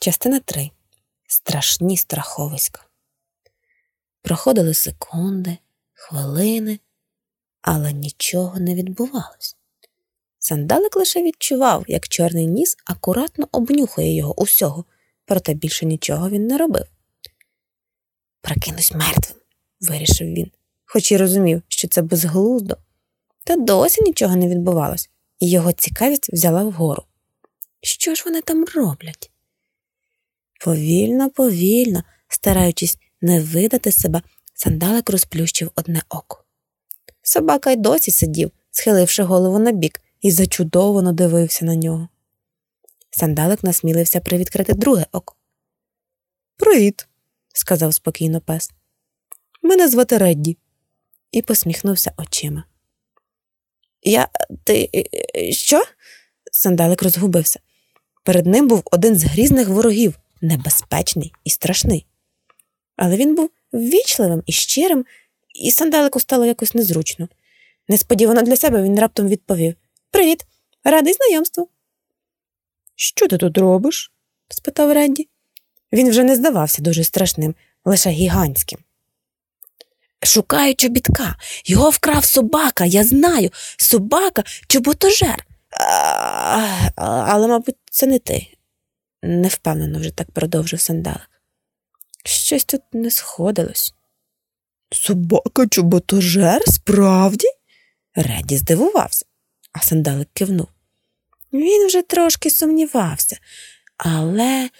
Частина 3. Страшні страховиська. Проходили секунди, хвилини, але нічого не відбувалось. Сандалик лише відчував, як чорний ніс акуратно обнюхує його усього, проте більше нічого він не робив. Прокинусь мертвим, вирішив він, хоч і розумів, що це безглуздо. Та досі нічого не відбувалось, і його цікавість взяла вгору. Що ж вони там роблять? Повільно, повільно, стараючись не видати себе, сандалик розплющив одне око. Собака й досі сидів, схиливши голову на бік, і зачудовано дивився на нього. Сандалик насмілився привідкрити друге око. Привіт, сказав спокійно пес. Мене звати Редді, і посміхнувся очима. Я ти що? Сандалик розгубився. Перед ним був один з грізних ворогів, небезпечний і страшний. Але він був ввічливим і щирим, і сандалику стало якось незручно. Несподівано для себе він раптом відповів Привіт, радий знайомству. Що ти тут робиш? спитав Редді. Він вже не здавався дуже страшним, лише гігантським. Шукаю чобітка. Його вкрав собака, я знаю, собака чоботожер. Але, мабуть, це не ти. Невпевнено вже так продовжив сандалик. Щось тут не сходилось. Собака чоботожер? Справді? Реді здивувався, а сандалик кивнув. Він вже трошки сумнівався, але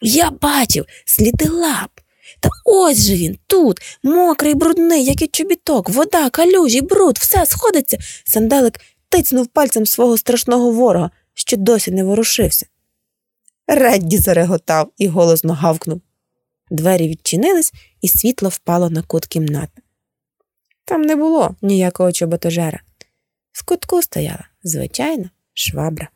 я бачив сліди лап. Та ось же він тут, мокрий, брудний, як і чобіток, вода, калюжі, бруд, все сходиться. Сандалик тицнув пальцем свого страшного ворога, що досі не ворушився. Редді зареготав і голосно гавкнув. Двері відчинились, і світло впало на кут кімнати. Там не було ніякого чоботожера. В кутку стояла звичайна швабра.